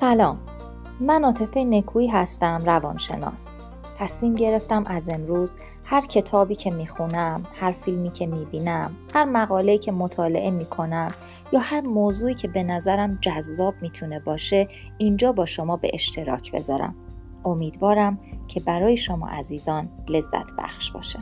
سلام. من عاطفه نکویی هستم روانشناس. تصمیم گرفتم از امروز هر کتابی که می‌خونم هر فیلمی که می‌بینم هر مقاله‌ای که مطالعه می‌کنم یا هر موضوعی که به نظرم جذاب می‌تونه باشه اینجا با شما به اشتراک بذارم. امیدوارم که برای شما عزیزان لذت بخش باشه.